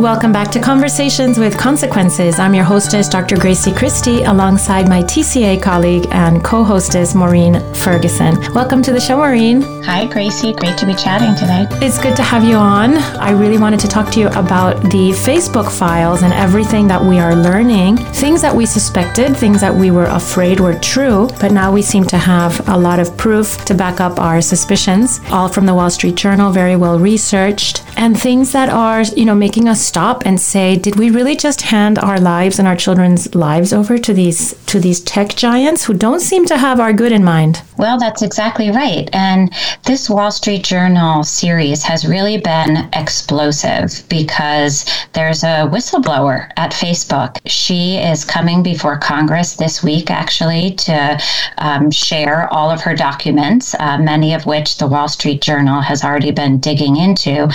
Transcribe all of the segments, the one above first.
Welcome back to Conversations with Consequences. I'm your hostess, Dr. Grazie Christie, alongside my TCA colleague and co hostess, Maureen Ferguson. Welcome to the show, Maureen. Hi, Grazie. Great to be chatting today. It's good to have you on. I really wanted to talk to you about the Facebook files and everything that we are learning, things that we suspected, things that we were afraid were true, but now we seem to have a lot of proof to back up our suspicions, all from the Wall Street Journal, very well researched, and things that are, you know, making us stop and say, did we really just hand our lives and our children's lives over to these to these tech giants who don't seem to have our good in mind? Well, that's exactly right. And this Wall Street Journal series has really been explosive because there's a whistleblower at Facebook. She is coming before Congress this week, actually, to um, share all of her documents, uh, many of which the Wall Street Journal has already been digging into.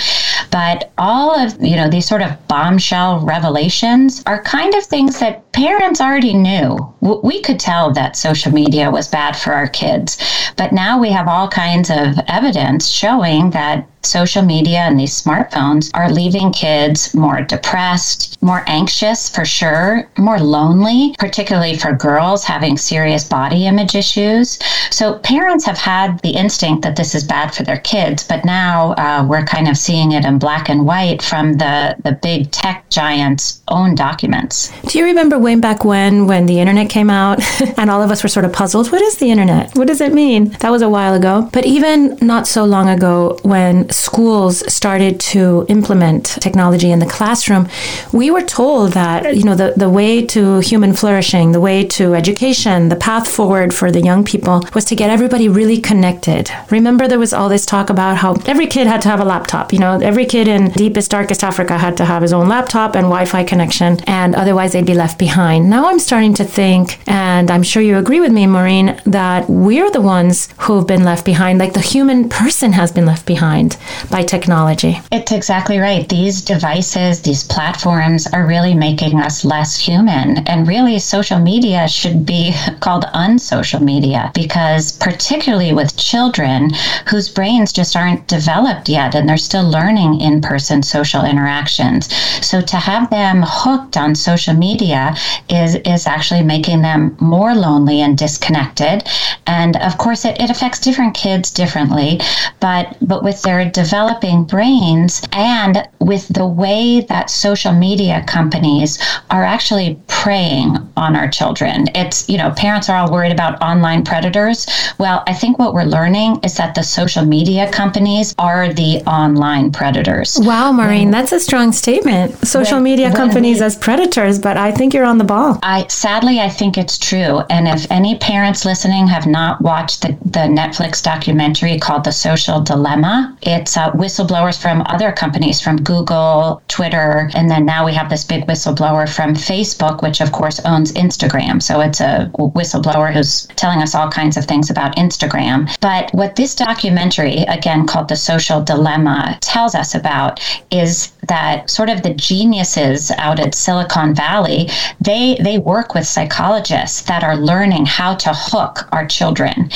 But all of you know these sort of bombshell revelations are kind of things that parents already knew. We could tell that social media was bad for our kids, but now we have all kinds of evidence showing that social media and these smartphones are leaving kids more depressed, more anxious for sure, more lonely, particularly for girls having serious body image issues. So parents have had the instinct that this is bad for their kids, but now uh, we're kind of seeing it in black and white from the, the big tech giants' own documents. Do you remember way back when, when the internet came out and all of us were sort of puzzled? What is the internet? What does it mean? That was a while ago. But even not so long ago, when schools started to implement technology in the classroom, we were told that, you know, the, the way to human flourishing, the way to education, the path forward for the young people was to get everybody really connected. Remember, there was all this talk about how every kid had to have a laptop. You know, every kid in deepest, darkest Africa had to have his own laptop and Wi Fi connection, and otherwise they'd be left behind. Now I'm starting to think, and I'm sure you agree with me, Maureen, that we're the ones who've been left behind, like the human person has been left behind by technology. It's exactly right. These devices, these platforms are really making us less human. And really, social media should be called unsocial media because, particularly with children whose brains just aren't developed yet and they're still learning in person social interactions. So to have them hooked on social media is, is actually making them more lonely and disconnected. And of course, it, it affects different kids differently, but, but with their developing brains and with the way that social media companies are actually preying on our children. It's, you know, parents are all worried about online predators. Well, I think what we're learning is that the social media companies are the online predators. Wow, Maureen, that's a strong statement. Social when, media companies we, as predators, but I think you're on the ball. I sadly I think it's true. And if any parents listening have not watched the, the Netflix documentary called The Social Dilemma, it's uh, whistleblowers from other companies from Google, Twitter, and then now we have this big whistleblower from Facebook, which of course owns Instagram. So it's a whistleblower who's telling us all kinds of things about Instagram. But what this documentary, again called The Social Dilemma, tells us about is that sort of the geniuses out at Silicon Valley, they they work with psychologists that are learning how to hook our children.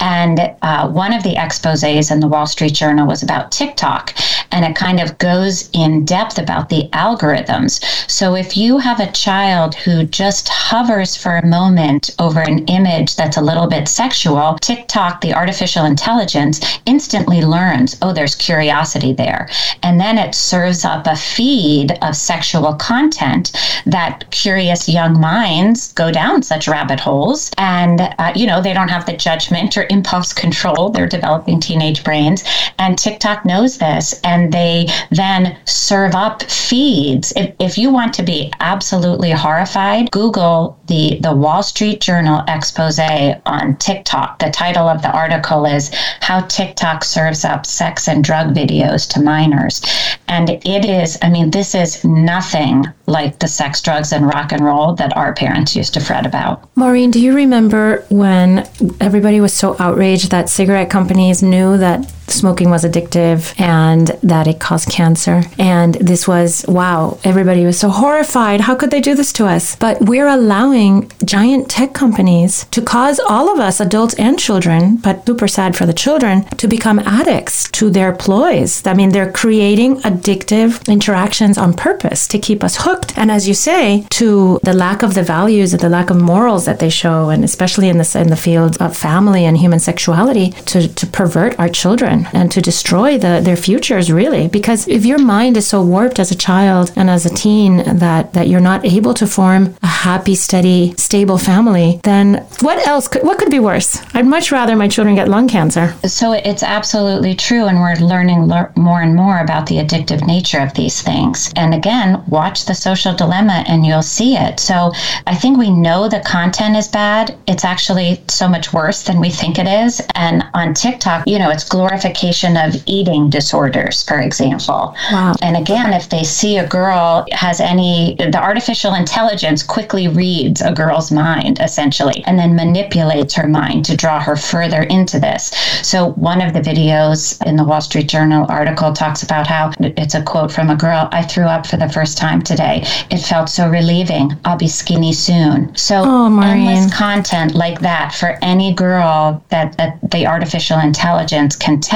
And uh, one of the exposés in the Wall Street Journal was about TikTok, and it kind of goes in depth about the algorithms. So if you have a child who just hovers for a moment over an image that's a little bit sexual, TikTok, the artificial intelligence, instantly learns, oh, there's curiosity there. And then it serves up a feed of sexual content that curious young minds go down such rabbit holes. And, uh, you know, they don't have the judgment or impulse control. They're developing teenage brains. And TikTok knows this. And they then serve up feeds. If, if you want to be absolutely horrified, Google the, the Wall Street Journal expose on TikTok. The title of the article is How TikTok Serves Up Sex and Drug Videos to Minors. And it is, I mean, this is nothing like the sex, drugs, and rock and roll that our parents used to fret about. Maureen, do you remember when everybody was so outraged that cigarette companies knew that smoking was addictive and that it caused cancer. And this was, wow, everybody was so horrified. How could they do this to us? But we're allowing giant tech companies to cause all of us, adults and children, but super sad for the children, to become addicts to their ploys. I mean, they're creating addictive interactions on purpose to keep us hooked. And as you say, to the lack of the values and the lack of morals that they show, and especially in the, in the field of family and human sexuality, to, to pervert our children and to destroy the, their futures, really. Because if your mind is so warped as a child and as a teen that, that you're not able to form a happy, steady, stable family, then what else could, what could be worse? I'd much rather my children get lung cancer. So it's absolutely true. And we're learning le- more and more about the addictive nature of these things. And again, watch the social dilemma and you'll see it. So I think we know the content is bad. It's actually so much worse than we think it is. And on TikTok, you know, it's of eating disorders, for example. Wow. And again, if they see a girl has any, the artificial intelligence quickly reads a girl's mind, essentially, and then manipulates her mind to draw her further into this. So one of the videos in the Wall Street Journal article talks about how it's a quote from a girl I threw up for the first time today. It felt so relieving. I'll be skinny soon. So oh, endless content like that for any girl that, that the artificial intelligence can tell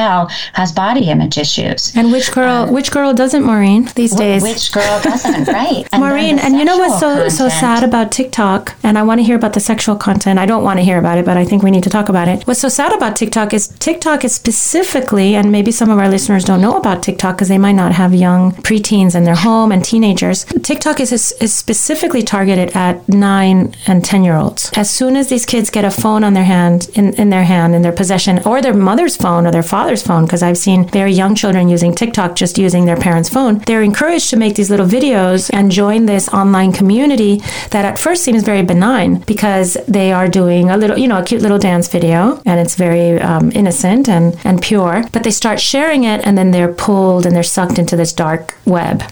has body image issues. And which girl um, which girl doesn't, Maureen, these days? Which girl doesn't, right? And Maureen, and you know what's so content. so sad about TikTok? And I want to hear about the sexual content. I don't want to hear about it, but I think we need to talk about it. What's so sad about TikTok is TikTok is specifically, and maybe some of our listeners don't know about TikTok because they might not have young preteens in their home and teenagers. TikTok is, is specifically targeted at nine and 10 year olds. As soon as these kids get a phone on their hand, in, in their hand, in their possession, or their mother's phone or their father's phone, because I've seen very young children using TikTok just using their parents' phone, they're encouraged to make these little videos and join this online community that at first seems very benign because they are doing a little, you know, a cute little dance video and it's very um, innocent and, and pure. But they start sharing it and then they're pulled and they're sucked into this dark web.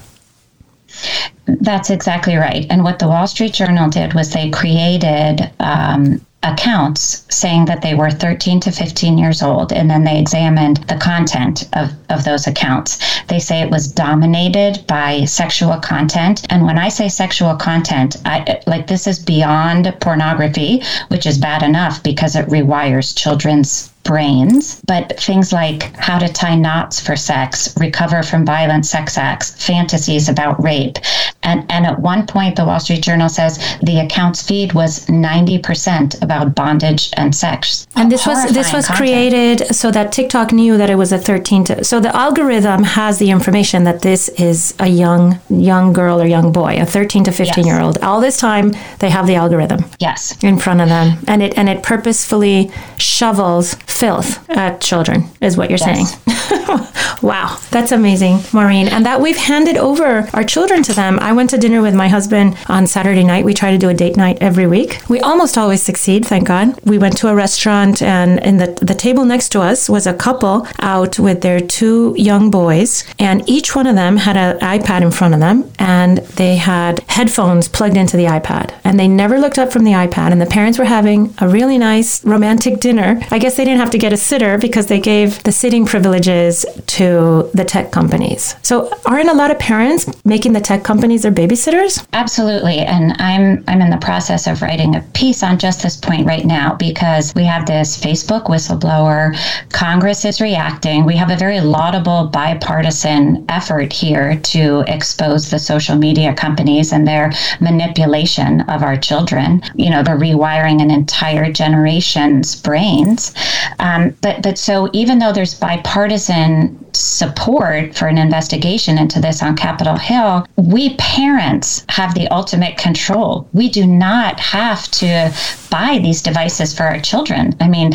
That's exactly right. And what the Wall Street Journal did was they created um, accounts saying that they were 13 to 15 years old, and then they examined the content of, of those accounts. They say it was dominated by sexual content. And when I say sexual content, I, like this is beyond pornography, which is bad enough because it rewires children's brains, but things like how to tie knots for sex, recover from violent sex acts, fantasies about rape. And, and at one point, the Wall Street Journal says the accounts feed was 90% about bondage and sex. And this was this was content. created so that TikTok knew that it was a 13 to, so the algorithm has the information that this is a young young girl or young boy, a 13 to 15 yes. year old. All this time they have the algorithm. Yes. In front of them. And it and it purposefully shovels filth at children, is what you're yes. saying. wow, that's amazing, Maureen. And that we've handed over our children to them. I went to dinner with my husband on Saturday night. We try to do a date night every week. We almost always succeed, thank God. We went to a restaurant, and in the, the table next to us was a couple out with their two young boys, and each one of them had an iPad in front of them, and they had headphones plugged into the iPad. And they never looked up from the iPad, and the parents were having a really nice romantic dinner. I guess they didn't have to get a sitter because they gave the sitting privileges to the tech companies. So aren't a lot of parents making the tech companies their babysitters? Absolutely. And I'm I'm in the process of writing a piece on just this point right now because we have this Facebook whistleblower, Congress is reacting. We have a very laudable bipartisan effort here to expose the social media companies and their manipulation of our children. You know, they're rewiring an entire generation's brains. Um, but but so even though there's bipartisan support for an investigation into this on Capitol Hill, we parents have the ultimate control. We do not have to buy these devices for our children. I mean,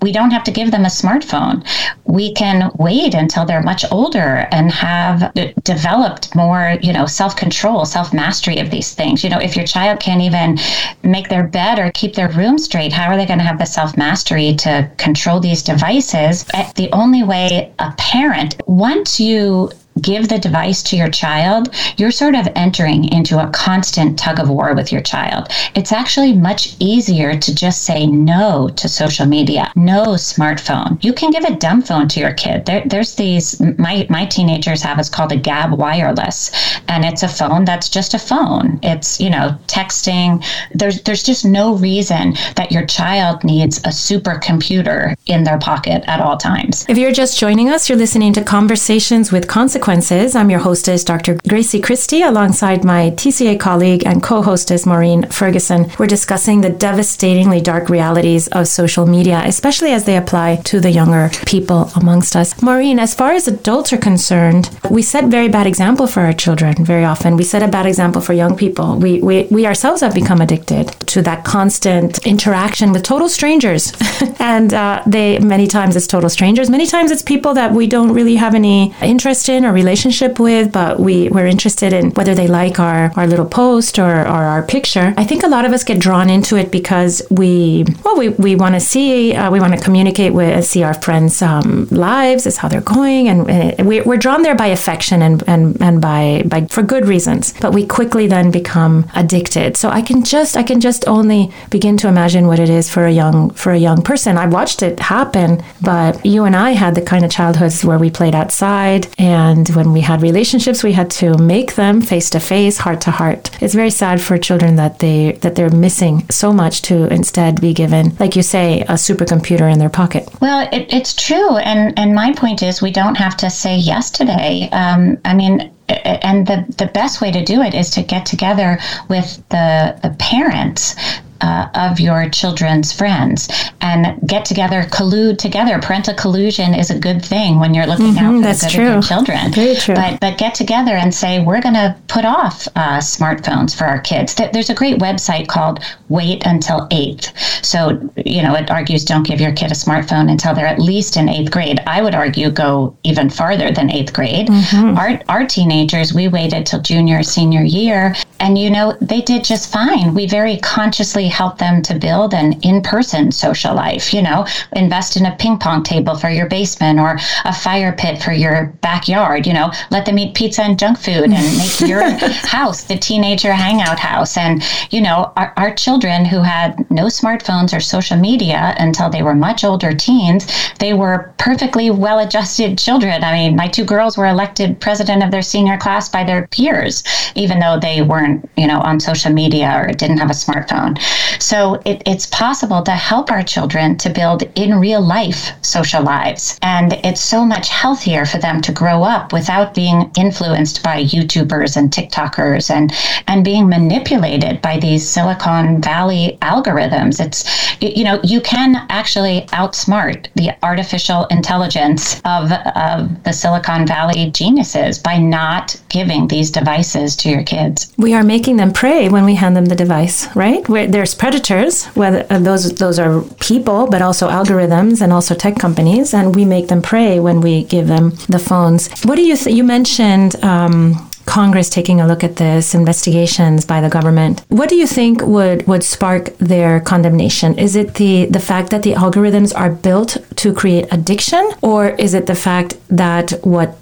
we don't have to give them a smartphone. We can wait until they're much older and have uh, developed more, you know, self-control, self-mastery of these things. You know, if your child can't even make their bed or keep their room straight, how are they going to have the self-mastery to control these devices? Eh, the only way a parent, once you give the device to your child, you're sort of entering into a constant tug of war with your child. It's actually much easier to just say no to social media, no smartphone. You can give a dumb phone to your kid. There, there's these, my, my teenagers have, it's called a Gabb Wireless, and it's a phone that's just a phone. It's, you know, texting. There's, there's just no reason that your child needs a supercomputer in their pocket at all times. If you're just joining us, you're listening to Conversations with Consequences Consequences. I'm your hostess, Dr. Grazie Christie, alongside my TCA colleague and co hostess, Maureen Ferguson. We're discussing the devastatingly dark realities of social media, especially as they apply to the younger people amongst us. Maureen, as far as adults are concerned, we set very bad example for our children very often. We set a bad example for young people. We, we, we ourselves have become addicted to that constant interaction with total strangers. and uh, they, many times it's total strangers. Many times it's people that we don't really have any interest in or relationship with, but we, we're interested in whether they like our, our little post or, or our picture. I think a lot of us get drawn into it because we, well, we, we want to see, uh, we want to communicate with, see our friends' um, lives, is how they're going. And, and we, we're drawn there by affection and, and, and by, by, for good reasons. But we quickly then become addicted. So I can just, I can just only begin to imagine what it is for a young, for a young person. I've watched it happen, but you and I had the kind of childhoods where we played outside. And when we had relationships, we had to make them face to face, heart to heart. It's very sad for children that they that they're missing so much to instead be given, like you say, a supercomputer in their pocket. Well, it, it's true, and and my point is we don't have to say yes today. Um, I mean, and the, the best way to do it is to get together with the, the parents uh, of your children's friends and get together, collude together. Parental collusion is a good thing when you're looking mm-hmm, out for the good true. of your children. Very true. But, but get together and say, we're going to put off uh, smartphones for our kids. There's a great website called Wait Until Eighth. So, you know, it argues don't give your kid a smartphone until they're at least in eighth grade. I would argue go even farther than eighth grade. Mm-hmm. Our, our teenagers, we waited till junior, senior year, and, you know, they did just fine. We very consciously help them to build an in person social life. You know, invest in a ping pong table for your basement or a fire pit for your backyard. You know, let them eat pizza and junk food and make your house the teenager hangout house. And, you know, our, our children who had no smartphones or social media until they were much older teens, they were perfectly well adjusted children. I mean, my two girls were elected president of their senior class by their peers, even though they weren't, you know, on social media or didn't have a smartphone. So it, it's possible to help our children to build in real life social lives. And it's so much healthier for them to grow up without being influenced by YouTubers and TikTokers and, and being manipulated by these Silicon Valley algorithms. It's, you know, you can actually outsmart the artificial intelligence of, of the Silicon Valley geniuses by not giving these devices to your kids. We are making them prey when we hand them the device, right? Where there's predators, whether uh, those those are people, but also algorithms and also tech companies, and we make them prey when we give them the phones. What do you th- you mentioned? Um, Congress taking a look at this, investigations by the government. What do you think would, would spark their condemnation? Is it the, the fact that the algorithms are built to create addiction, or is it the fact that what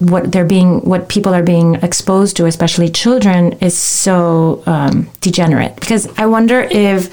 what they're being what people are being exposed to especially children is so um, degenerate. Because i wonder if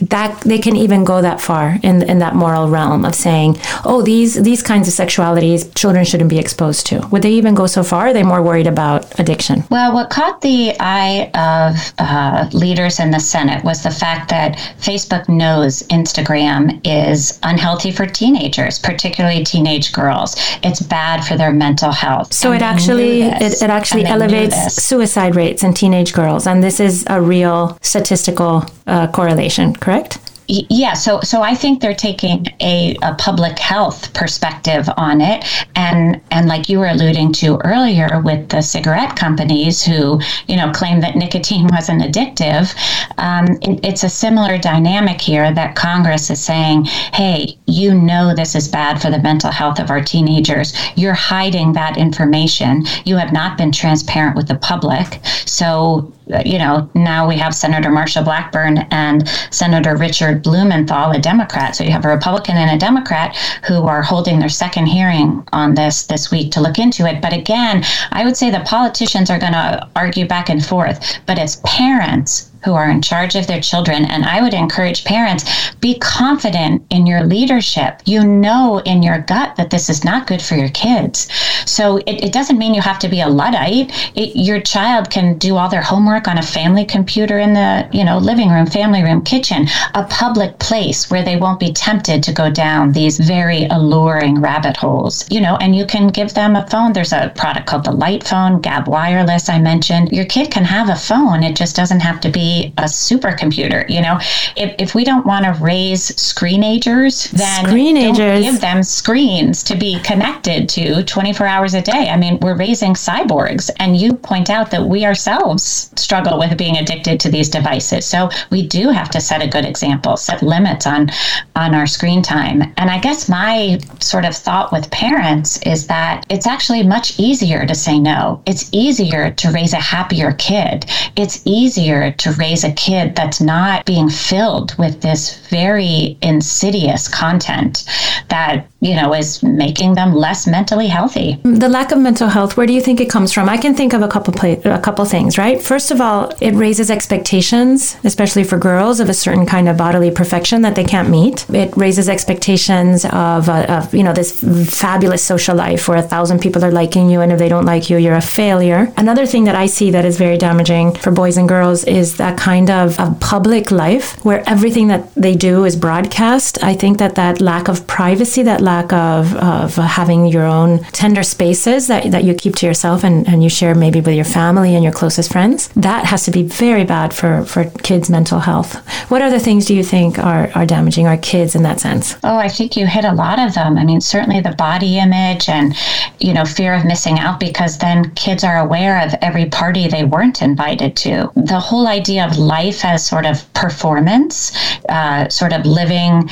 that they can even go that far in in that moral realm of saying, oh, these these kinds of sexualities children shouldn't be exposed to. Would they even go so far? Are they more worried about addiction? Well, what caught the eye of uh, leaders in the Senate was the fact that Facebook knows Instagram is unhealthy for teenagers, particularly teenage girls. It's bad for their mental health. So and it actually it, it actually elevates suicide rates in teenage girls, and this is a real statistical uh, correlation correct? Yeah, so so I think they're taking a, a public health perspective on it, and and like you were alluding to earlier with the cigarette companies who you know claim that nicotine wasn't addictive, um, it, it's a similar dynamic here that Congress is saying, hey, you know this is bad for the mental health of our teenagers. You're hiding that information. You have not been transparent with the public, so you know, now we have Senator Marsha Blackburn and Senator Richard Blumenthal, a Democrat. So you have a Republican and a Democrat who are holding their second hearing on this this week to look into it. But again, I would say the politicians are going to argue back and forth, but as parents, who are in charge of their children. And I would encourage parents be confident in your leadership. You know in your gut that this is not good for your kids. So it, it doesn't mean you have to be a Luddite. It, your child can do all their homework on a family computer in the you know living room, family room, kitchen, a public place where they won't be tempted to go down these very alluring rabbit holes. You know, and you can give them a phone. There's a product called the Light Phone, Gabb Wireless. I mentioned your kid can have a phone. It just doesn't have to be a supercomputer. You know, if, if we don't want to raise screenagers, then screenagers. don't give them screens to be connected to 24 hours a day. I mean, we're raising cyborgs, and you point out that we ourselves struggle with being addicted to these devices. So we do have to set a good example, set limits on on our screen time. And I guess my sort of thought with parents is that it's actually much easier to say no. It's easier to raise a happier kid. It's easier to raise a kid that's not being filled with this very insidious content that you know is making them less mentally healthy. The lack of mental health where do you think it comes from? I can think of a couple a couple things right? First of all it raises expectations especially for girls of a certain kind of bodily perfection that they can't meet. It raises expectations of, uh, of you know this fabulous social life where a thousand people are liking you and if they don't like you you're a failure. Another thing that i see that is very damaging for boys and girls is that kind of, of public life where everything that they do is broadcast. I think that that lack of privacy that lack of, of having your own tender spaces that, that you keep to yourself and, and you share maybe with your family and your closest friends, that has to be very bad for, for kids' mental health. What other things do you think are, are damaging our kids in that sense? Oh, I think you hit a lot of them. I mean, certainly the body image and, you know, fear of missing out because then kids are aware of every party they weren't invited to. The whole idea of life as sort of performance, uh, sort of living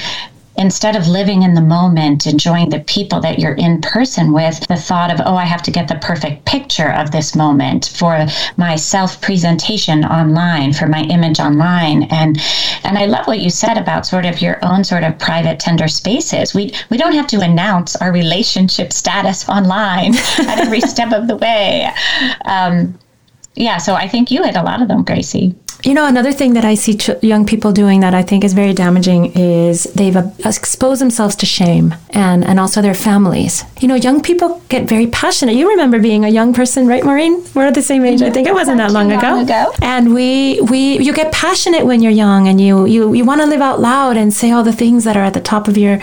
instead of living in the moment, enjoying the people that you're in person with, the thought of, oh, I have to get the perfect picture of this moment for my self presentation online, for my image online. And and I love what you said about sort of your own sort of private tender spaces. We we don't have to announce our relationship status online at every step of the way. Um, yeah, so I think you hit a lot of them, Grazie. You know, another thing that I see ch- young people doing that I think is very damaging is they've uh, exposed themselves to shame and, and also their families. You know, young people get very passionate. You remember being a young person, right, Maureen? We're at the same age. I think it wasn't that long, long ago. And we, we, you get passionate when you're young and you, you, you want to live out loud and say all the things that are at the top of your,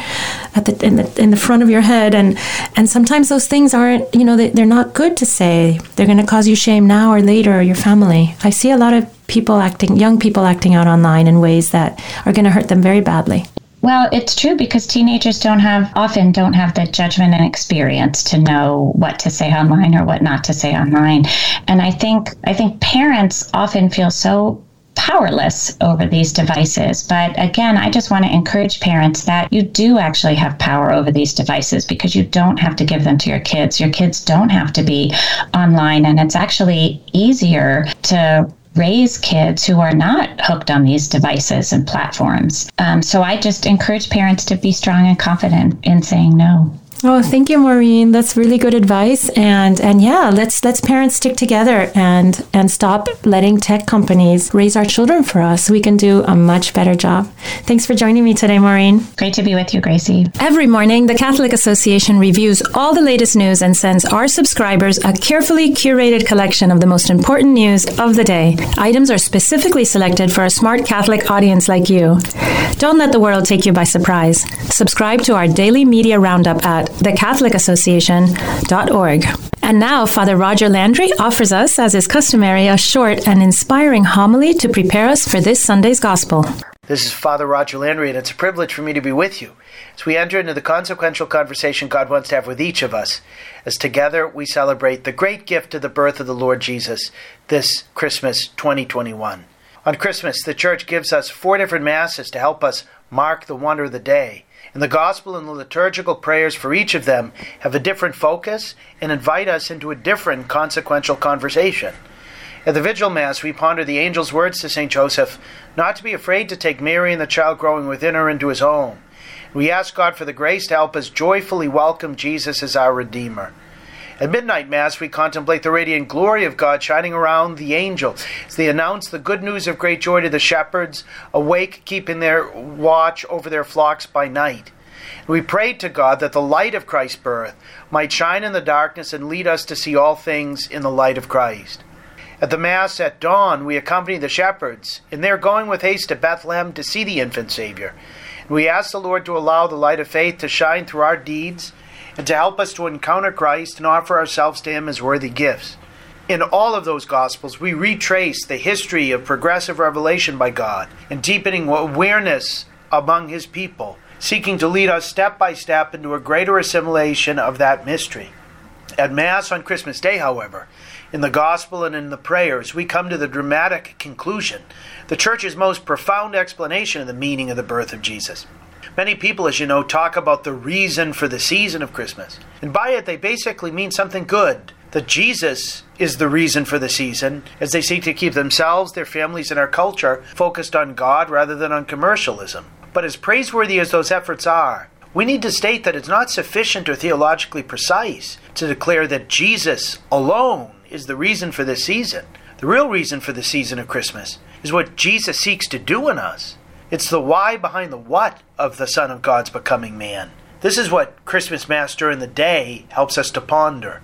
at the, in the, in the front of your head. And, and sometimes those things aren't, you know, they, they're not good to say. They're going to cause you shame now or later or your family. I see a lot of people acting, young people acting out online in ways that are going to hurt them very badly. Well, it's true because teenagers don't have often don't have the judgment and experience to know what to say online or what not to say online. And I think I think parents often feel so powerless over these devices. But again, I just want to encourage parents that you do actually have power over these devices because you don't have to give them to your kids. Your kids don't have to be online, and it's actually easier to raise kids who are not hooked on these devices and platforms. Um, so I just encourage parents to be strong and confident in saying no. Oh, thank you, Maureen. That's really good advice. And and yeah, let's let's parents stick together and and stop letting tech companies raise our children for us. We can do a much better job. Thanks for joining me today, Maureen. Great to be with you, Grazie. Every morning, the Catholic Association reviews all the latest news and sends our subscribers a carefully curated collection of the most important news of the day. Items are specifically selected for a smart Catholic audience like you. Don't let the world take you by surprise. Subscribe to our daily media roundup at thecatholicassociation.org. And now, Father Roger Landry offers us, as is customary, a short and inspiring homily to prepare us for this Sunday's Gospel. This is Father Roger Landry, and it's a privilege for me to be with you as we enter into the consequential conversation God wants to have with each of us, as together we celebrate the great gift of the birth of the Lord Jesus this Christmas 2021. On Christmas, the Church gives us four different Masses to help us mark the wonder of the day and the gospel and the liturgical prayers for each of them have a different focus and invite us into a different consequential conversation. At the Vigil Mass, we ponder the angel's words to St. Joseph not to be afraid to take Mary and the child growing within her into his home. We ask God for the grace to help us joyfully welcome Jesus as our Redeemer. At midnight Mass, we contemplate the radiant glory of God shining around the angel as they announce the good news of great joy to the shepherds, awake, keeping their watch over their flocks by night. We prayed to God that the light of Christ's birth might shine in the darkness and lead us to see all things in the light of Christ. At the Mass at dawn, we accompany the shepherds in their going with haste to Bethlehem to see the infant Savior. We ask the Lord to allow the light of faith to shine through our deeds and to help us to encounter Christ and offer ourselves to Him as worthy gifts. In all of those Gospels, we retrace the history of progressive revelation by God and deepening awareness among His people seeking to lead us step by step into a greater assimilation of that mystery. At Mass on Christmas Day, however, in the Gospel and in the prayers, we come to the dramatic conclusion, the Church's most profound explanation of the meaning of the birth of Jesus. Many people, as you know, talk about the reason for the season of Christmas. And by it, they basically mean something good. That Jesus is the reason for the season, as they seek to keep themselves, their families, and our culture focused on God rather than on commercialism. But as praiseworthy as those efforts are, we need to state that it's not sufficient or theologically precise to declare that Jesus alone is the reason for this season. The real reason for the season of Christmas is what Jesus seeks to do in us. It's the why behind the what of the Son of God's becoming man. This is what Christmas Mass during the day helps us to ponder.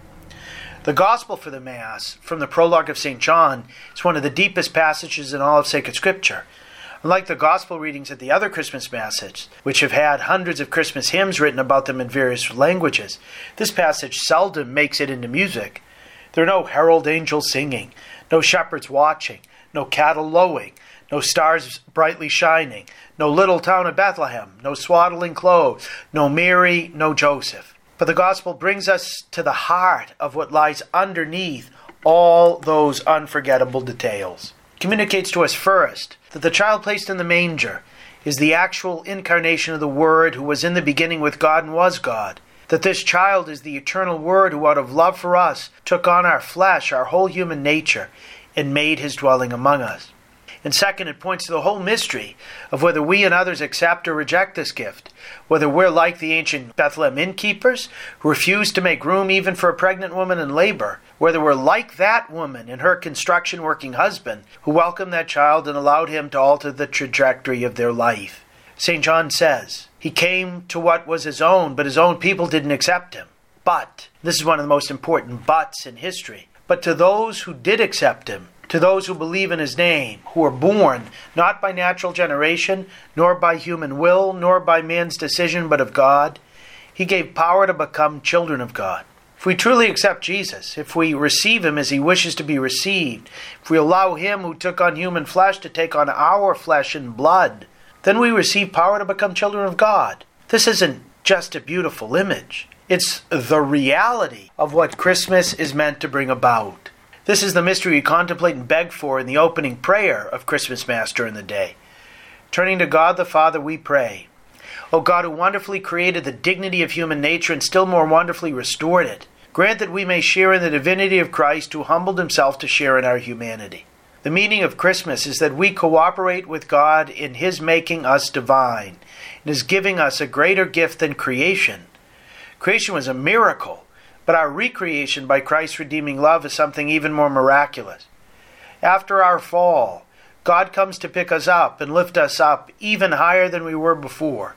The Gospel for the Mass, from the prologue of St. John, is one of the deepest passages in all of sacred Scripture. Unlike the gospel readings at the other Christmas Masses, which have had hundreds of Christmas hymns written about them in various languages, this passage seldom makes it into music. There are no herald angels singing, no shepherds watching, no cattle lowing, no stars brightly shining, no little town of Bethlehem, no swaddling clothes, no Mary, no Joseph. But the gospel brings us to the heart of what lies underneath all those unforgettable details communicates to us first that the child placed in the manger is the actual incarnation of the Word who was in the beginning with God and was God. That this child is the eternal Word who, out of love for us, took on our flesh, our whole human nature, and made his dwelling among us. And second, it points to the whole mystery of whether we and others accept or reject this gift, whether we're like the ancient Bethlehem innkeepers who refused to make room even for a pregnant woman in labor, whether we're like that woman and her construction working husband who welcomed that child and allowed him to alter the trajectory of their life. St. John says, He came to what was his own, but his own people didn't accept him. But, this is one of the most important buts in history, but to those who did accept him, to those who believe in his name, who are born not by natural generation, nor by human will, nor by man's decision, but of God. He gave power to become children of God. If we truly accept Jesus, if we receive him as he wishes to be received, if we allow him who took on human flesh to take on our flesh and blood, then we receive power to become children of God. This isn't just a beautiful image. It's the reality of what Christmas is meant to bring about. This is the mystery we contemplate and beg for in the opening prayer of Christmas Mass during the day. Turning to God the Father, we pray. O God, who wonderfully created the dignity of human nature and still more wonderfully restored it, grant that we may share in the divinity of Christ who humbled himself to share in our humanity. The meaning of Christmas is that we cooperate with God in his making us divine and is giving us a greater gift than creation. Creation was a miracle but our recreation by Christ's redeeming love is something even more miraculous. After our fall, God comes to pick us up and lift us up even higher than we were before.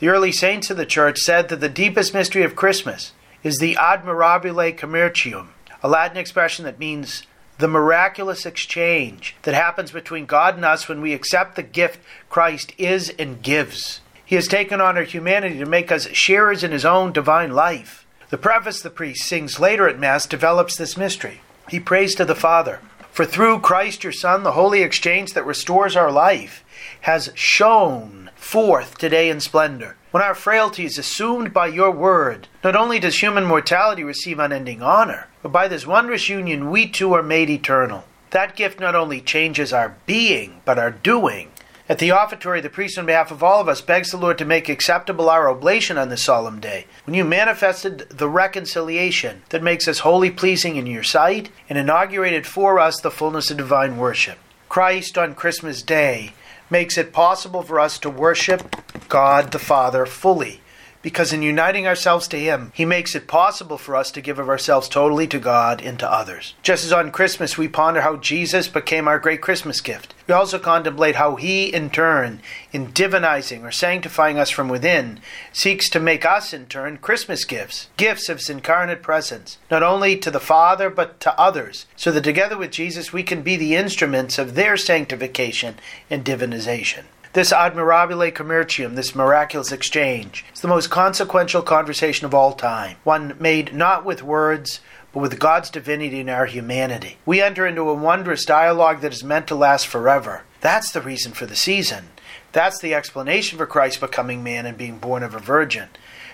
The early saints of the church said that the deepest mystery of Christmas is the admirabile commercium, a Latin expression that means the miraculous exchange that happens between God and us when we accept the gift Christ is and gives. He has taken on our humanity to make us sharers in his own divine life. The preface the priest sings later at Mass develops this mystery. He prays to the Father, For through Christ your Son, the holy exchange that restores our life has shone forth today in splendor. When our frailty is assumed by your word, not only does human mortality receive unending honor, but by this wondrous union we too are made eternal. That gift not only changes our being, but our doing. At the offertory, the priest, on behalf of all of us, begs the Lord to make acceptable our oblation on this solemn day, when you manifested the reconciliation that makes us wholly pleasing in your sight and inaugurated for us the fullness of divine worship. Christ on Christmas Day makes it possible for us to worship God the Father fully, because in uniting ourselves to Him, He makes it possible for us to give of ourselves totally to God and to others. Just as on Christmas we ponder how Jesus became our great Christmas gift, we also contemplate how He, in turn, in divinizing or sanctifying us from within, seeks to make us, in turn, Christmas gifts, gifts of His incarnate presence, not only to the Father but to others, so that together with Jesus we can be the instruments of their sanctification and divinization. This admirabile commercium, this miraculous exchange, is the most consequential conversation of all time, one made not with words, but with God's divinity and our humanity. We enter into a wondrous dialogue that is meant to last forever. That's the reason for the season. That's the explanation for Christ becoming man and being born of a virgin.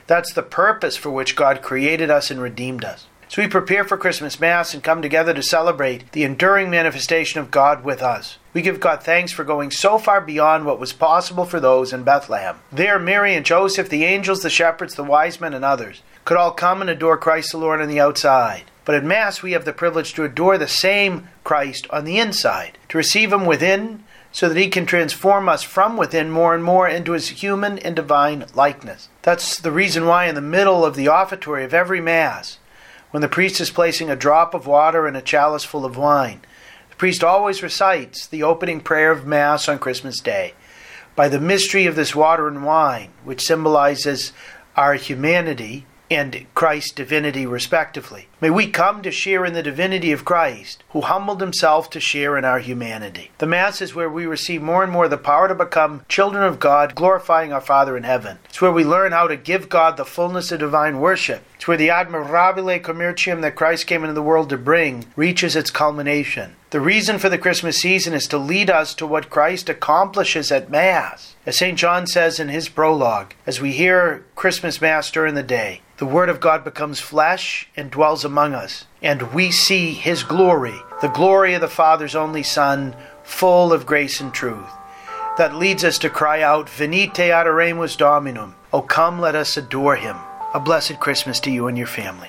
That's the purpose for which God created us and redeemed us. So we prepare for Christmas Mass and come together to celebrate the enduring manifestation of God with us. We give God thanks for going so far beyond what was possible for those in Bethlehem. There, Mary and Joseph, the angels, the shepherds, the wise men, and others could all come and adore Christ the Lord on the outside. But at Mass, we have the privilege to adore the same Christ on the inside, to receive Him within, so that He can transform us from within more and more into His human and divine likeness. That's the reason why, in the middle of the offertory of every Mass, when the priest is placing a drop of water in a chalice full of wine, the priest always recites the opening prayer of Mass on Christmas Day. By the mystery of this water and wine, which symbolizes our humanity and Christ's divinity, respectively. May we come to share in the divinity of Christ, who humbled himself to share in our humanity. The Mass is where we receive more and more the power to become children of God, glorifying our Father in heaven. It's where we learn how to give God the fullness of divine worship. It's where the admirabile commercium that Christ came into the world to bring reaches its culmination. The reason for the Christmas season is to lead us to what Christ accomplishes at Mass. As St. John says in his prologue, as we hear Christmas Mass during the day, the Word of God becomes flesh and dwells among us, and we see His glory, the glory of the Father's only Son, full of grace and truth. That leads us to cry out, Venite adoremus Dominum. O come, let us adore Him. A blessed Christmas to you and your family.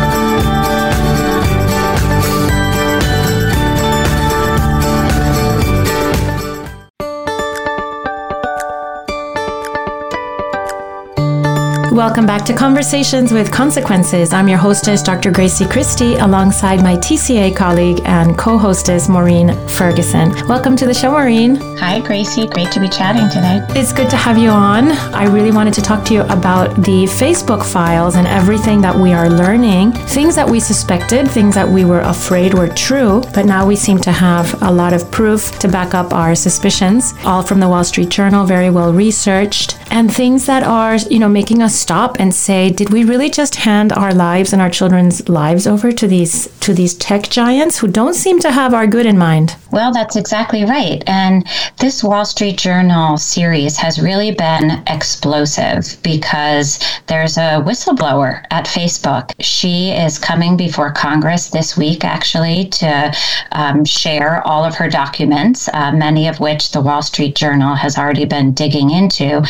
Welcome back to Conversations with Consequences. I'm your hostess, Dr. Grazie Christie, alongside my TCA colleague and co hostess, Maureen Ferguson. Welcome to the show, Maureen. Hi, Grazie. Great to be chatting today. It's good to have you on. I really wanted to talk to you about the Facebook files and everything that we are learning, things that we suspected, things that we were afraid were true, but now we seem to have a lot of proof to back up our suspicions, all from the Wall Street Journal, very well researched, and things that are, you know, making us stop and say, did we really just hand our lives and our children's lives over to these to these tech giants who don't seem to have our good in mind? Well, that's exactly right. And this Wall Street Journal series has really been explosive because there's a whistleblower at Facebook. She is coming before Congress this week, actually, to um, share all of her documents, uh, many of which the Wall Street Journal has already been digging into.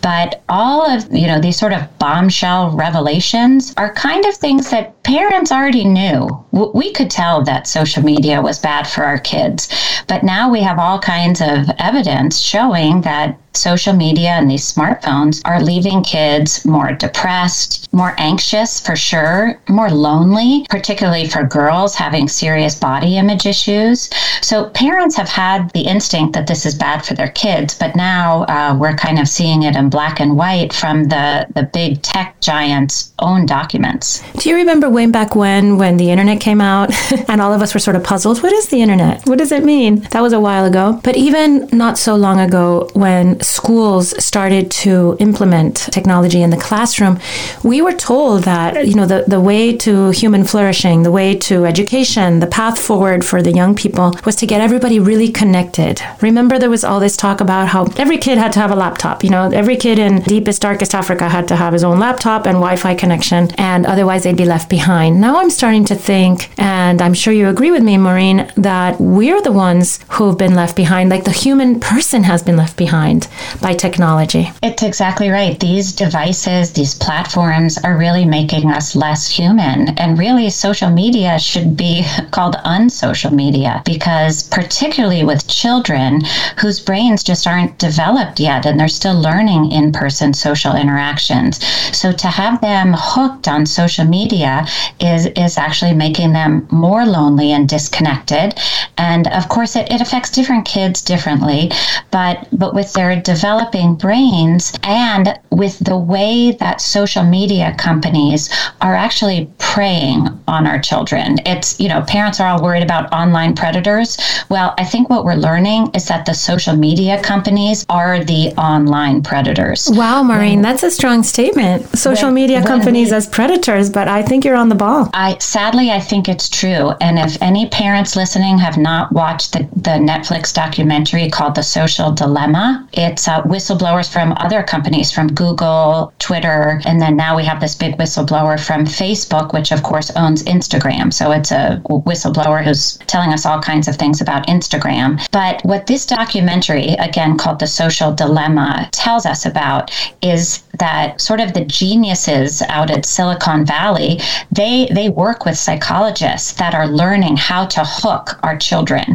But all of you know these sort of bombshell revelations are kind of things that parents already knew. We could tell that social media was bad for our kids, but now we have all kinds of evidence showing that social media and these smartphones are leaving kids more depressed, more anxious for sure, more lonely, particularly for girls having serious body image issues. So parents have had the instinct that this is bad for their kids, but now uh, we're kind of seeing it in black and white from the, the big tech giants' own documents. Do you remember way back when, when the internet came out and all of us were sort of puzzled? What is the internet? What does it mean? That was a while ago. But even not so long ago, when schools started to implement technology in the classroom, we were told that, you know, the, the way to human flourishing, the way to education, the path forward for the young people was to get everybody really connected. Remember, there was all this talk about how every kid had to have a laptop. You know, every kid in deepest, darkest Africa had to have his own laptop and Wi Fi connection, and otherwise they'd be left behind. Now I'm starting to think, and I'm sure you agree with me, Maureen, that we're the ones who've been left behind, like the human person has been left behind by technology. It's exactly right. These devices, these platforms are really making us less human. And really, social media should be called unsocial media because, particularly with children whose brains just aren't developed yet and they're still learning in person social interactions. So to have them hooked on social media is, is actually making them more lonely and disconnected. And of course, it, it affects different kids differently, but, but with their developing brains and with the way that social media companies are actually preying on our children. It's, you know, parents are all worried about online predators. Well, I think what we're learning is that the social media companies are the online predators. Wow, Maureen, when, that's a strong statement. Social when, media companies we, as predators, but I think you're on the ball. I sadly I think it's true. And if any parents listening have not watched the, the Netflix documentary called The Social Dilemma, it's uh, whistleblowers from other companies from Google, Twitter, and then now we have this big whistleblower from Facebook, which of course owns Instagram. So it's a whistleblower who's telling us all kinds of things about Instagram. But what this documentary, again called The Social Dilemma, tells us about is that sort of the geniuses out at Silicon Valley, they they work with psychologists that are learning how to hook our children.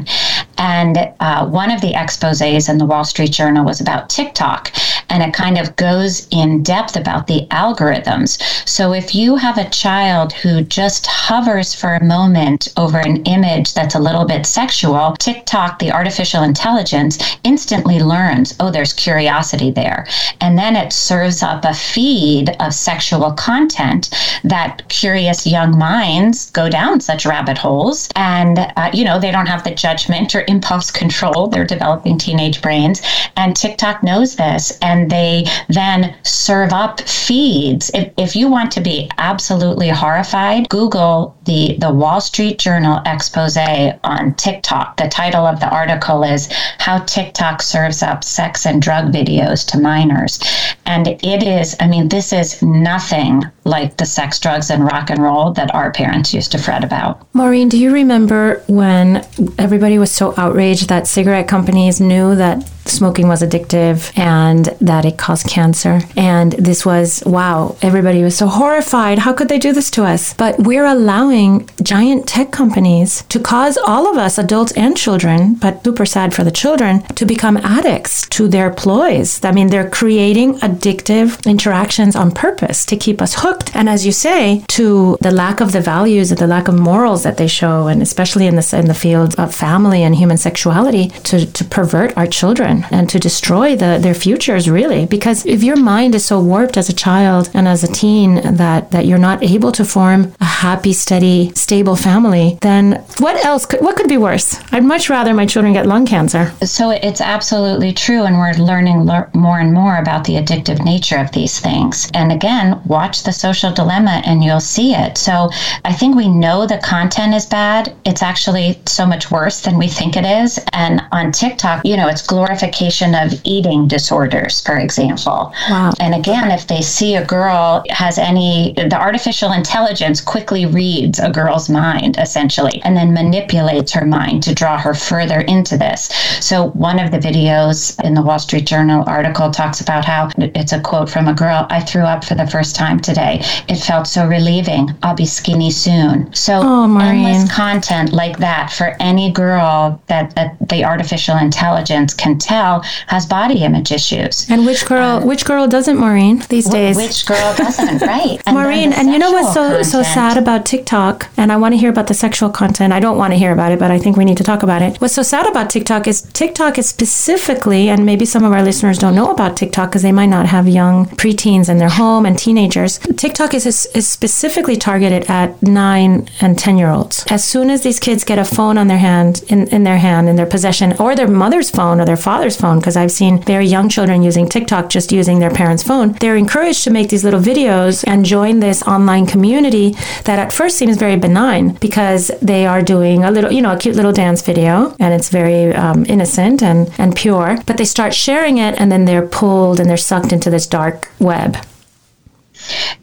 And uh, one of the exposes in the Wall Street Journal was about TikTok, and it kind of goes in depth about the algorithms. So if you have a child who just hovers for a moment over an image that's a little bit sexual, TikTok, the artificial intelligence, instantly learns, oh, there's curiosity there. And then it serves up a feed of sexual content that curious young minds go down such rabbit holes. And, uh, you know, they don't have the judgment or impulse control. They're developing teenage brains. And TikTok knows this. And they then serve up feeds. If, if you want to be absolutely horrified, Google the, the Wall Street Journal expose on TikTok. The title of the article is How TikTok Serves Up Sex and Drug Videos to Minors. And it is, I mean, this is nothing like the sex, drugs, and rock and roll that our parents used to fret about. Maureen, do you remember when everybody was so outraged that cigarette companies knew that smoking was addictive and that it caused cancer. And this was, wow, everybody was so horrified. How could they do this to us? But we're allowing giant tech companies to cause all of us, adults and children, but super sad for the children, to become addicts to their ploys. I mean, they're creating addictive interactions on purpose to keep us hooked. And as you say, to the lack of the values, the lack of morals that they show, and especially in the, in the field of family and human sexuality, to, to pervert our children and to destroy the, their futures, really. Because if your mind is so warped as a child and as a teen that, that you're not able to form a happy, steady, stable family, then what else could, what could be worse? I'd much rather my children get lung cancer. So it's absolutely true. And we're learning le- more and more about the addictive nature of these things. And again, watch the social dilemma and you'll see it. So I think we know the content is bad. It's actually so much worse than we think it is. And on TikTok, you know, it's of eating disorders, for example. Wow. And again, if they see a girl has any, the artificial intelligence quickly reads a girl's mind, essentially, and then manipulates her mind to draw her further into this. So, one of the videos in the Wall Street Journal article talks about how it's a quote from a girl I threw up for the first time today. It felt so relieving. I'll be skinny soon. So, oh, endless content like that for any girl that, that the artificial intelligence can tell has body image issues. And which girl? Um, which girl doesn't, Maureen? These wh- days. Which girl doesn't? right. And Maureen, and you know what's so content. so sad about TikTok? And I want to hear about the sexual content. I don't want to hear about it, but I think we need to talk about it. What's so sad about TikTok is TikTok is specifically, and maybe some of our listeners don't know about TikTok because they might not have young preteens in their home and teenagers. TikTok is is specifically targeted at nine and ten year olds. As soon as these kids get a phone on their hand, in, in their hand, in their possession, or their mother's phone or their father's father's phone because I've seen very young children using TikTok just using their parents' phone. They're encouraged to make these little videos and join this online community that at first seems very benign because they are doing a little, you know, a cute little dance video and it's very um, innocent and, and pure. But they start sharing it and then they're pulled and they're sucked into this dark web.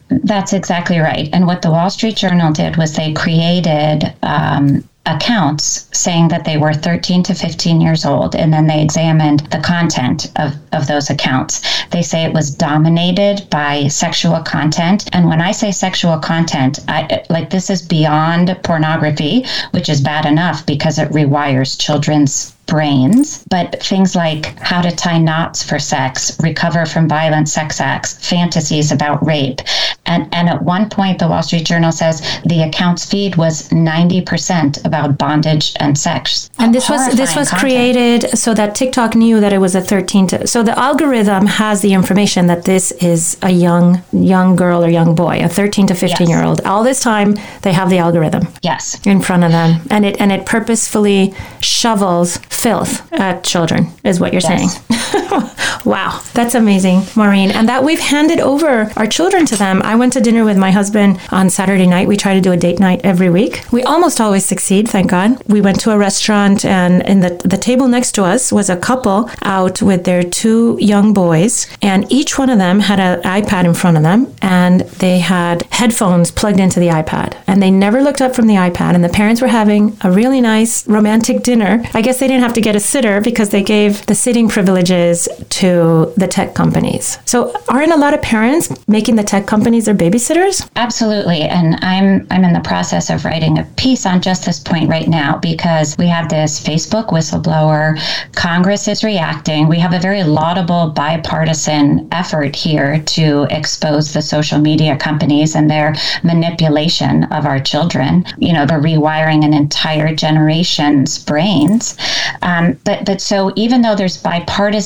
That's exactly right. And what the Wall Street Journal did was they created um, accounts saying that they were 13 to 15 years old, and then they examined the content of, of those accounts. They say it was dominated by sexual content. And when I say sexual content, I, like this is beyond pornography, which is bad enough because it rewires children's brains, but things like how to tie knots for sex, recover from violent sex acts, fantasies about rape. And, and at one point, the Wall Street Journal says the accounts feed was 90% about bondage and sex. And this was this was content. created so that TikTok knew that it was a 13 to, so the algorithm has the information that this is a young young girl or young boy, a 13 to 15 yes. year old. All this time they have the algorithm. Yes. In front of them. And it and it purposefully shovels filth at children, is what you're yes. saying. wow, that's amazing, Maureen. And that we've handed over our children to them. I went to dinner with my husband on Saturday night. We try to do a date night every week. We almost always succeed, thank God. We went to a restaurant, and in the, the table next to us was a couple out with their two young boys, and each one of them had an iPad in front of them, and they had headphones plugged into the iPad. And they never looked up from the iPad, and the parents were having a really nice romantic dinner. I guess they didn't have to get a sitter because they gave the sitting privileges to the tech companies. So aren't a lot of parents making the tech companies their babysitters? Absolutely. And I'm I'm in the process of writing a piece on just this point right now because we have this Facebook whistleblower, Congress is reacting. We have a very laudable bipartisan effort here to expose the social media companies and their manipulation of our children. You know, they're rewiring an entire generation's brains. Um, but but so even though there's bipartisan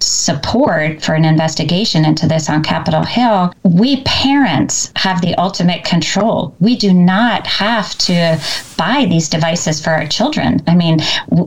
support for an investigation into this on Capitol Hill, we parents have the ultimate control. We do not have to buy these devices for our children. I mean,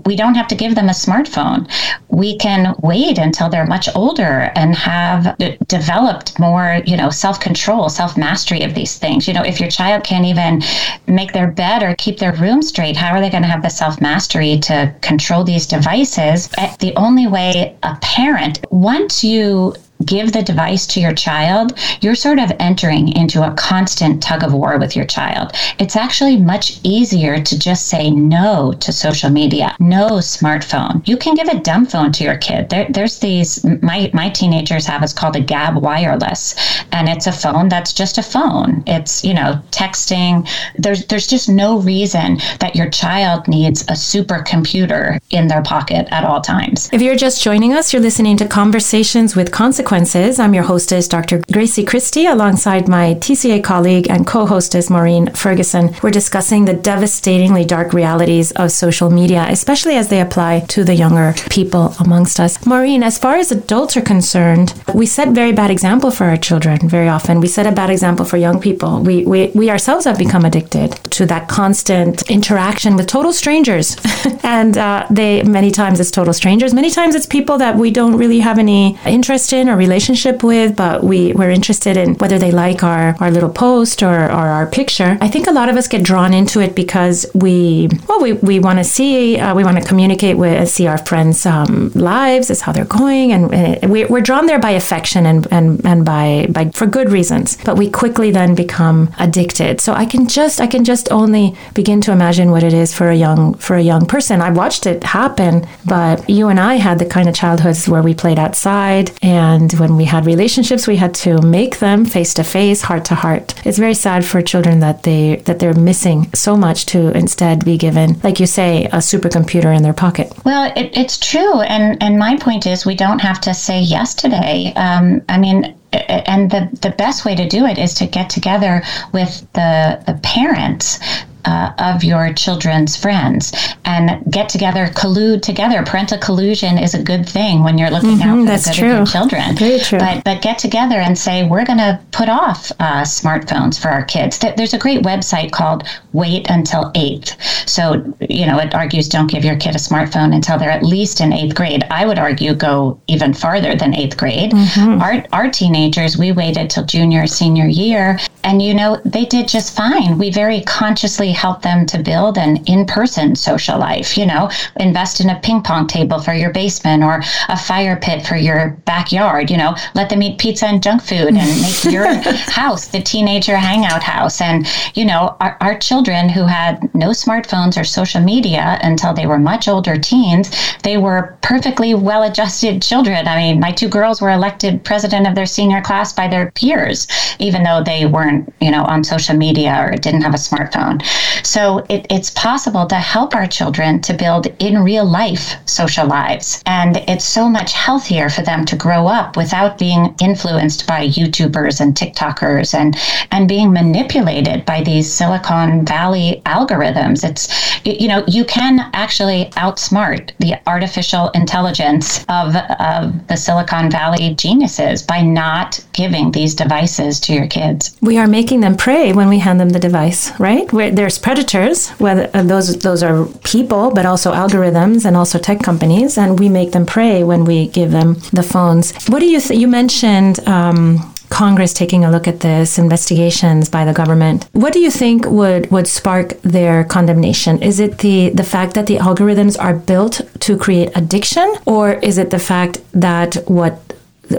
we don't have to give them a smartphone. We can wait until they're much older and have developed more, you know, self control, self mastery of these things. You know, if your child can't even make their bed or keep their room straight, how are they going to have the self mastery to control these devices? Eh, the only way a parent once you give the device to your child, you're sort of entering into a constant tug of war with your child. It's actually much easier to just say no to social media, no smartphone. You can give a dumb phone to your kid. There, there's these, my, my teenagers have, it's called a Gabb Wireless, and it's a phone that's just a phone. It's, you know, texting. There's, there's just no reason that your child needs a supercomputer in their pocket at all times. If you're just joining us, you're listening to Conversations with Consequences Consequences. I'm your hostess, Dr. Grazie Christie, alongside my TCA colleague and co hostess, Maureen Ferguson. We're discussing the devastatingly dark realities of social media, especially as they apply to the younger people amongst us. Maureen, as far as adults are concerned, we set very bad example for our children very often. We set a bad example for young people. We, we, we ourselves have become addicted to that constant interaction with total strangers. and uh, they, many times it's total strangers. Many times it's people that we don't really have any interest in relationship with, but we, we're interested in whether they like our, our little post or, or our picture. I think a lot of us get drawn into it because we, well, we, we want to see, uh, we want to communicate with, see our friends' um, lives, is how they're going. And, and we, we're drawn there by affection and, and, and by, by, for good reasons. But we quickly then become addicted. So I can just, I can just only begin to imagine what it is for a young, for a young person. I've watched it happen, but you and I had the kind of childhoods where we played outside and when we had relationships, we had to make them face to face, heart to heart. It's very sad for children that they that they're missing so much to instead be given, like you say, a supercomputer in their pocket. Well, it, it's true, and and my point is we don't have to say yes today. Um, I mean, and the, the best way to do it is to get together with the, the parents uh, of your children's friends and get together, collude together. Parental collusion is a good thing when you're looking mm-hmm, out for the good true. of your children. Very true. But but get together and say we're going to put off uh, smartphones for our kids. There's a great website called Wait Until Eighth. So you know it argues don't give your kid a smartphone until they're at least in eighth grade. I would argue go even farther than eighth grade. Mm-hmm. Our our teenagers we waited till junior senior year And, you know, they did just fine. We very consciously helped them to build an in person social life, you know, invest in a ping pong table for your basement or a fire pit for your backyard, you know, let them eat pizza and junk food and make your house the teenager hangout house. And, you know, our, our children who had no smartphones or social media until they were much older teens, they were perfectly well adjusted children. I mean, my two girls were elected president of their senior class by their peers, even though they weren't, you know, on social media or didn't have a smartphone. So it, it's possible to help our children to build in real life social lives. And it's so much healthier for them to grow up without being influenced by YouTubers and TikTokers and, and being manipulated by these Silicon Valley algorithms. It's, you know, you can actually outsmart the artificial intelligence of, of the Silicon Valley geniuses by not giving these devices to your kids. We are making them prey when we hand them the device, right? Where there's predators, whether uh, those those are people, but also algorithms and also tech companies, and we make them prey when we give them the phones. What do you think? You mentioned. Um, Congress taking a look at this, investigations by the government. What do you think would, would spark their condemnation? Is it the, the fact that the algorithms are built to create addiction, or is it the fact that what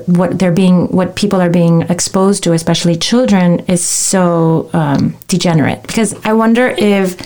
what they're being what people are being exposed to especially children is so um, degenerate. Because i wonder if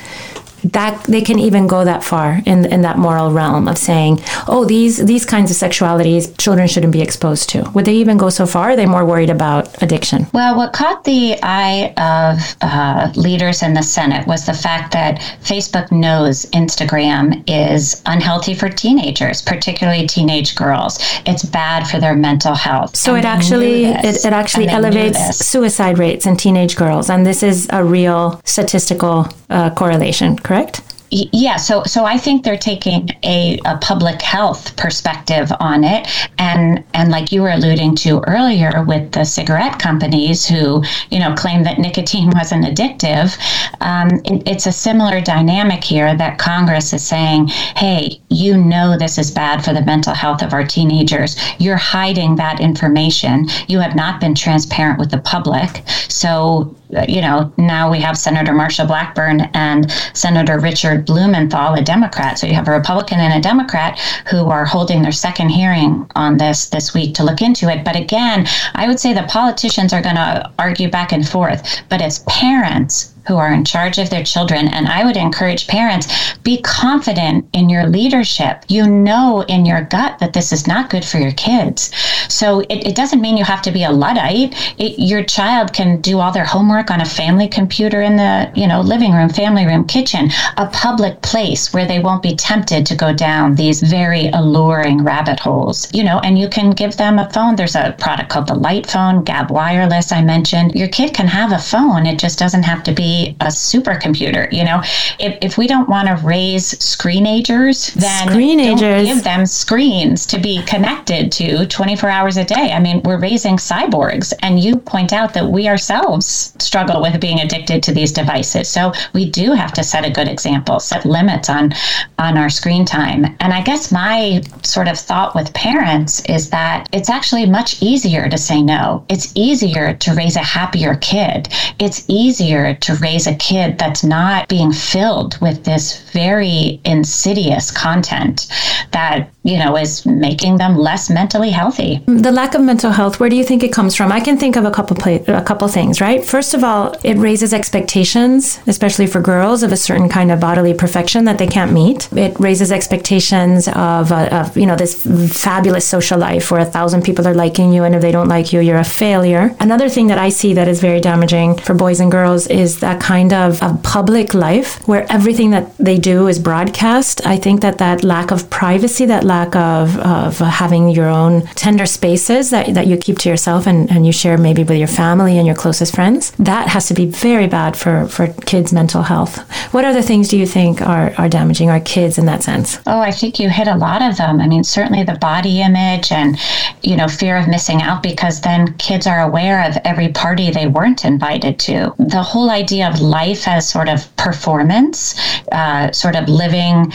that they can even go that far in in that moral realm of saying, oh, these these kinds of sexualities children shouldn't be exposed to. Would they even go so far? Are they more worried about addiction? Well, what caught the eye of uh, leaders in the Senate was the fact that Facebook knows Instagram is unhealthy for teenagers, particularly teenage girls. It's bad for their mental health. So it actually it, it actually elevates suicide rates in teenage girls, and this is a real statistical uh, correlation correct? Yeah, so so I think they're taking a, a public health perspective on it, and and like you were alluding to earlier with the cigarette companies who you know claim that nicotine wasn't addictive, um, it, it's a similar dynamic here that Congress is saying, hey, you know this is bad for the mental health of our teenagers. You're hiding that information. You have not been transparent with the public, so you know now we have Senator Marsha Blackburn and Senator Richard Blumenthal, a Democrat. So you have a Republican and a Democrat who are holding their second hearing on this this week to look into it. But again, I would say the politicians are going to argue back and forth, but it's parents who are in charge of their children. And I would encourage parents be confident in your leadership. You know in your gut that this is not good for your kids. So it, it doesn't mean you have to be a Luddite. It, your child can do all their homework on a family computer in the you know living room, family room, kitchen, a public place where they won't be tempted to go down these very alluring rabbit holes. You know, and you can give them a phone. There's a product called the Light Phone, Gabb Wireless. I mentioned your kid can have a phone. It just doesn't have to be a supercomputer. You know, if, if we don't want to raise screenagers, then screenagers. don't give them screens to be connected to 24 hours a day. I mean, we're raising cyborgs, and you point out that we ourselves struggle with being addicted to these devices. So we do have to set a good example, set limits on on our screen time. And I guess my sort of thought with parents is that it's actually much easier to say no. It's easier to raise a happier kid. It's easier to raise a kid that's not being filled with this very insidious content that you know is making them less mentally healthy. The lack of mental health where do you think it comes from? I can think of a couple a couple things right? First of all it raises expectations especially for girls of a certain kind of bodily perfection that they can't meet. It raises expectations of, uh, of you know this fabulous social life where a thousand people are liking you and if they don't like you you're a failure. Another thing that i see that is very damaging for boys and girls is that kind of a public life where everything that they do is broadcast. I think that that lack of privacy that lack of, of having your own tender spaces that, that you keep to yourself and, and you share maybe with your family and your closest friends, that has to be very bad for, for kids' mental health. What other things do you think are, are damaging our kids in that sense? Oh, I think you hit a lot of them. I mean, certainly the body image and, you know, fear of missing out because then kids are aware of every party they weren't invited to. The whole idea of life as sort of performance, uh, sort of living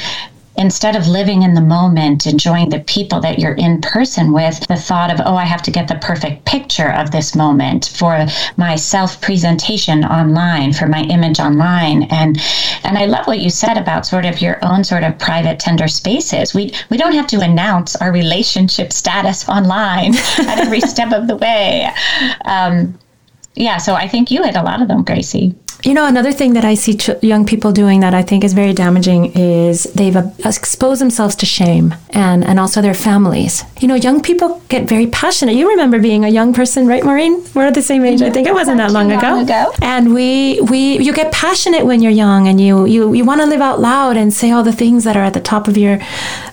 instead of living in the moment, enjoying the people that you're in person with, the thought of, oh, I have to get the perfect picture of this moment for my self presentation online, for my image online. And and I love what you said about sort of your own sort of private tender spaces. We we don't have to announce our relationship status online at every step of the way. Um, yeah, so I think you hit a lot of them, Grazie. You know, another thing that I see ch- young people doing that I think is very damaging is they've uh, exposed themselves to shame and, and also their families. You know, young people get very passionate. You remember being a young person, right, Maureen? We're at the same age. I think it wasn't that long, long ago. ago. And we, we, you get passionate when you're young and you, you, you want to live out loud and say all the things that are at the top of your,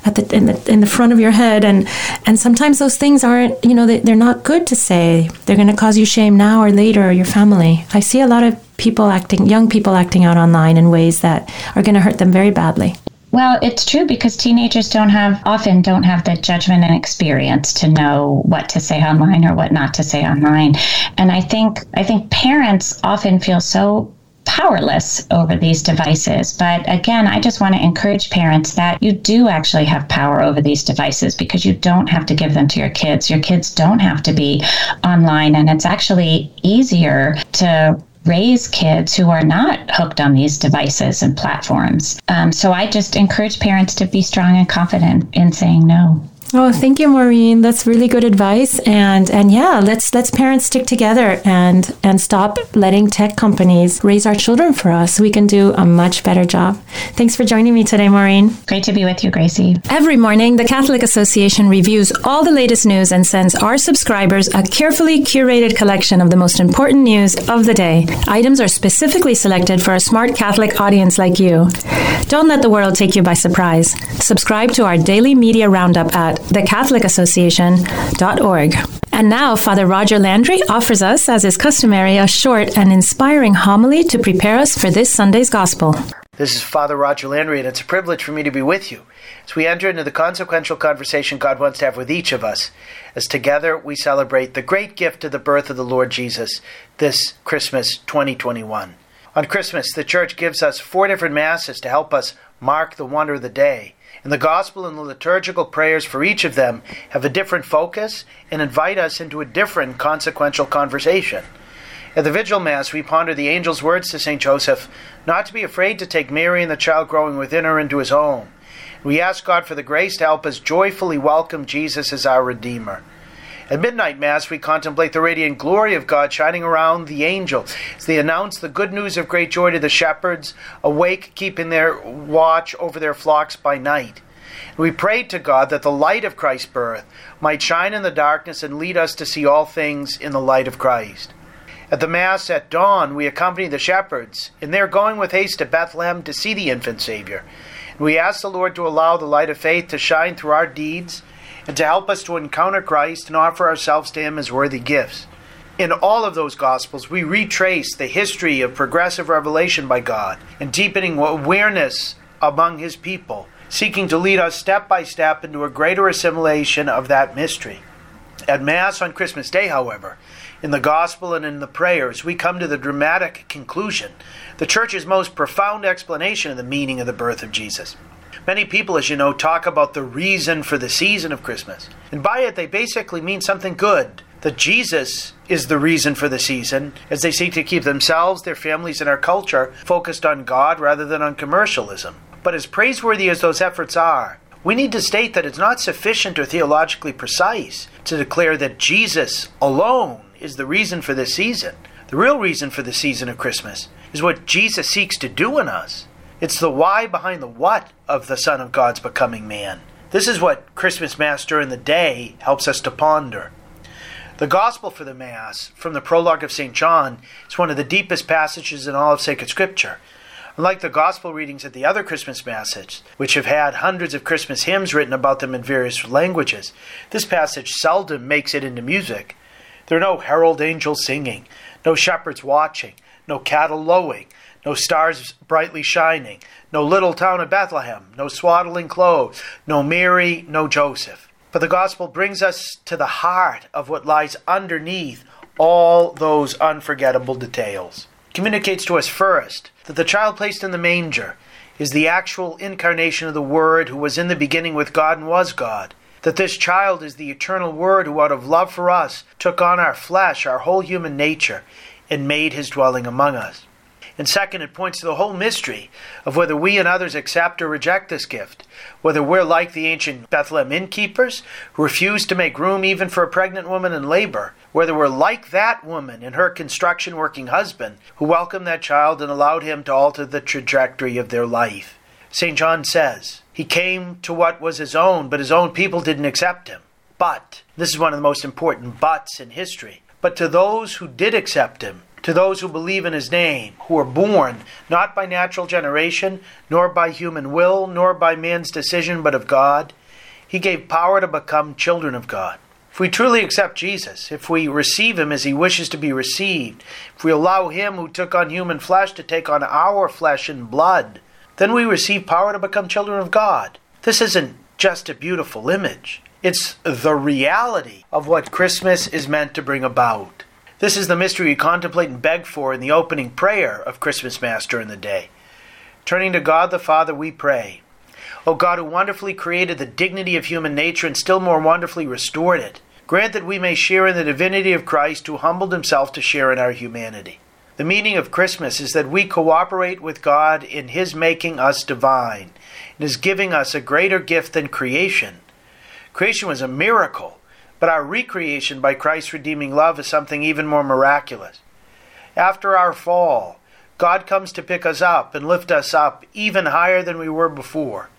at the, in the, in the front of your head. And, and sometimes those things aren't, you know, they, they're not good to say. They're going to cause you shame now or later or your family. I see a lot of people acting, young people acting out online in ways that are going to hurt them very badly. Well, it's true because teenagers don't have often don't have the judgment and experience to know what to say online or what not to say online. And I think I think parents often feel so powerless over these devices. But again, I just want to encourage parents that you do actually have power over these devices because you don't have to give them to your kids. Your kids don't have to be online, and it's actually easier to raise kids who are not hooked on these devices and platforms. Um, so I just encourage parents to be strong and confident in saying no. Oh, thank you, Maureen. That's really good advice. And and yeah, let's let's parents stick together and and stop letting tech companies raise our children for us. We can do a much better job. Thanks for joining me today, Maureen. Great to be with you, Grazie. Every morning, the Catholic Association reviews all the latest news and sends our subscribers a carefully curated collection of the most important news of the day. Items are specifically selected for a smart Catholic audience like you. Don't let the world take you by surprise. Subscribe to our daily media roundup at thecatholicAssociation.org. And now, Father Roger Landry offers us, as is customary, a short and inspiring homily to prepare us for this Sunday's Gospel. This is Father Roger Landry, and it's a privilege for me to be with you as we enter into the consequential conversation God wants to have with each of us, as together we celebrate the great gift of the birth of the Lord Jesus this Christmas 2021. On Christmas, the Church gives us four different Masses to help us mark the wonder of the day and the gospel and the liturgical prayers for each of them have a different focus and invite us into a different consequential conversation. At the Vigil Mass, we ponder the angel's words to St. Joseph not to be afraid to take Mary and the child growing within her into his home. We ask God for the grace to help us joyfully welcome Jesus as our Redeemer. At midnight Mass, we contemplate the radiant glory of God shining around the angel as they announce the good news of great joy to the shepherds, awake, keeping their watch over their flocks by night. We prayed to God that the light of Christ's birth might shine in the darkness and lead us to see all things in the light of Christ. At the Mass at dawn, we accompany the shepherds in their going with haste to Bethlehem to see the infant Savior. We ask the Lord to allow the light of faith to shine through our deeds and to help us to encounter Christ and offer ourselves to Him as worthy gifts. In all of those Gospels, we retrace the history of progressive revelation by God and deepening awareness among His people, seeking to lead us step by step into a greater assimilation of that mystery. At Mass on Christmas Day, however, in the Gospel and in the prayers, we come to the dramatic conclusion, the Church's most profound explanation of the meaning of the birth of Jesus. Many people, as you know, talk about the reason for the season of Christmas. And by it, they basically mean something good. That Jesus is the reason for the season, as they seek to keep themselves, their families, and our culture focused on God rather than on commercialism. But as praiseworthy as those efforts are, we need to state that it's not sufficient or theologically precise to declare that Jesus alone is the reason for this season. The real reason for the season of Christmas is what Jesus seeks to do in us. It's the why behind the what of the Son of God's becoming man. This is what Christmas Mass during the day helps us to ponder. The Gospel for the Mass, from the prologue of St. John, is one of the deepest passages in all of sacred Scripture. Unlike the Gospel readings at the other Christmas Masses, which have had hundreds of Christmas hymns written about them in various languages, this passage seldom makes it into music. There are no herald angels singing, no shepherds watching, no cattle lowing, no stars brightly shining, no little town of Bethlehem, no swaddling clothes, no Mary, no Joseph. But the gospel brings us to the heart of what lies underneath all those unforgettable details. It communicates to us first that the child placed in the manger is the actual incarnation of the Word who was in the beginning with God and was God. That this child is the eternal Word who, out of love for us, took on our flesh, our whole human nature, and made his dwelling among us. And second, it points to the whole mystery of whether we and others accept or reject this gift, whether we're like the ancient Bethlehem innkeepers who refused to make room even for a pregnant woman in labor, whether we're like that woman and her construction working husband who welcomed that child and allowed him to alter the trajectory of their life. St. John says, He came to what was his own, but his own people didn't accept him. But, this is one of the most important buts in history, but to those who did accept him, to those who believe in his name, who are born not by natural generation, nor by human will, nor by man's decision, but of God. He gave power to become children of God. If we truly accept Jesus, if we receive him as he wishes to be received, if we allow him who took on human flesh to take on our flesh and blood, then we receive power to become children of God. This isn't just a beautiful image. It's the reality of what Christmas is meant to bring about. This is the mystery we contemplate and beg for in the opening prayer of Christmas Mass during the day. Turning to God the Father, we pray. O God, who wonderfully created the dignity of human nature and still more wonderfully restored it, grant that we may share in the divinity of Christ who humbled himself to share in our humanity. The meaning of Christmas is that we cooperate with God in his making us divine and his giving us a greater gift than creation. Creation was a miracle but our recreation by Christ's redeeming love is something even more miraculous. After our fall, God comes to pick us up and lift us up even higher than we were before.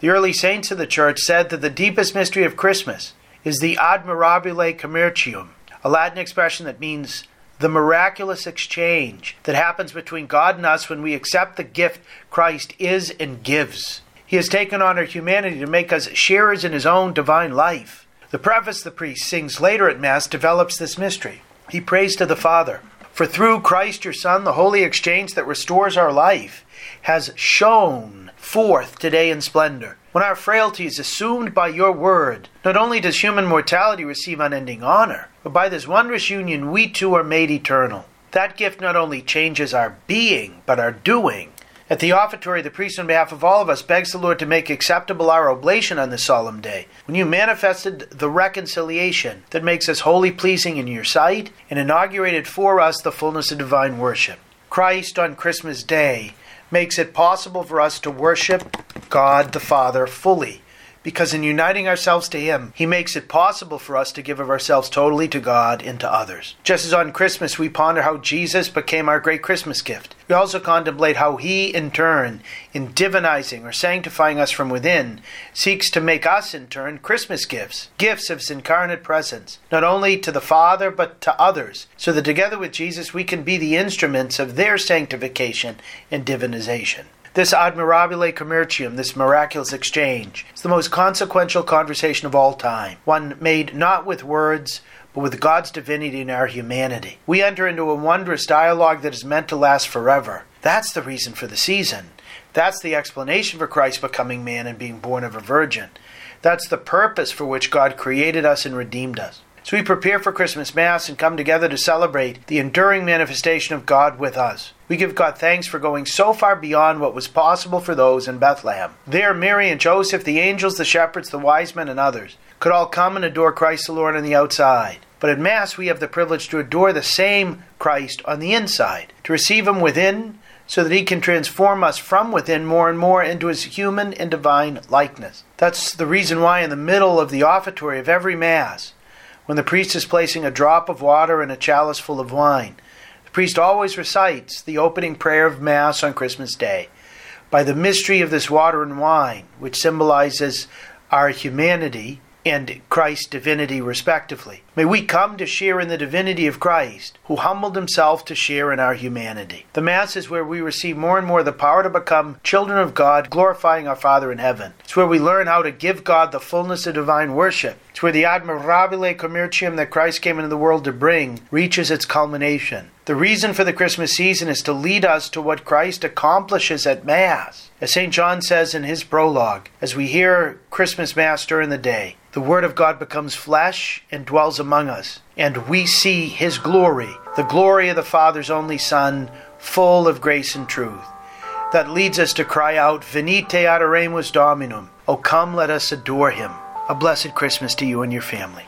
The early saints of the church said that the deepest mystery of Christmas is the admirabile commercium, a Latin expression that means the miraculous exchange that happens between God and us when we accept the gift Christ is and gives. He has taken on our humanity to make us sharers in his own divine life. The preface the priest sings later at Mass develops this mystery. He prays to the Father, For through Christ your Son, the holy exchange that restores our life has shone forth today in splendor. When our frailty is assumed by your word, not only does human mortality receive unending honor, but by this wondrous union we too are made eternal. That gift not only changes our being, but our doing. At the offertory, the priest, on behalf of all of us, begs the Lord to make acceptable our oblation on this solemn day, when you manifested the reconciliation that makes us wholly pleasing in your sight and inaugurated for us the fullness of divine worship. Christ on Christmas Day makes it possible for us to worship God the Father fully because in uniting ourselves to Him, He makes it possible for us to give of ourselves totally to God and to others. Just as on Christmas we ponder how Jesus became our great Christmas gift, we also contemplate how He, in turn, in divinizing or sanctifying us from within, seeks to make us, in turn, Christmas gifts, gifts of His incarnate presence, not only to the Father but to others, so that together with Jesus we can be the instruments of their sanctification and divinization. This admirabile commercium, this miraculous exchange, is the most consequential conversation of all time, one made not with words, but with God's divinity and our humanity. We enter into a wondrous dialogue that is meant to last forever. That's the reason for the season. That's the explanation for Christ becoming man and being born of a virgin. That's the purpose for which God created us and redeemed us. We prepare for Christmas Mass and come together to celebrate the enduring manifestation of God with us. We give God thanks for going so far beyond what was possible for those in Bethlehem. There, Mary and Joseph, the angels, the shepherds, the wise men, and others could all come and adore Christ the Lord on the outside. But at Mass, we have the privilege to adore the same Christ on the inside, to receive Him within, so that He can transform us from within more and more into His human and divine likeness. That's the reason why, in the middle of the offertory of every Mass, when the priest is placing a drop of water in a chalice full of wine, the priest always recites the opening prayer of Mass on Christmas Day. By the mystery of this water and wine, which symbolizes our humanity and Christ's divinity, respectively. May we come to share in the divinity of Christ, who humbled himself to share in our humanity. The Mass is where we receive more and more the power to become children of God, glorifying our Father in heaven. It's where we learn how to give God the fullness of divine worship. It's where the admirabile commercium that Christ came into the world to bring reaches its culmination. The reason for the Christmas season is to lead us to what Christ accomplishes at Mass. As St. John says in his prologue, as we hear Christmas Mass during the day, the Word of God becomes flesh and dwells among us, and we see His glory, the glory of the Father's only Son, full of grace and truth. that leads us to cry out, Venite adoremus Dominum. Oh, come, let us adore him. A blessed Christmas to you and your family.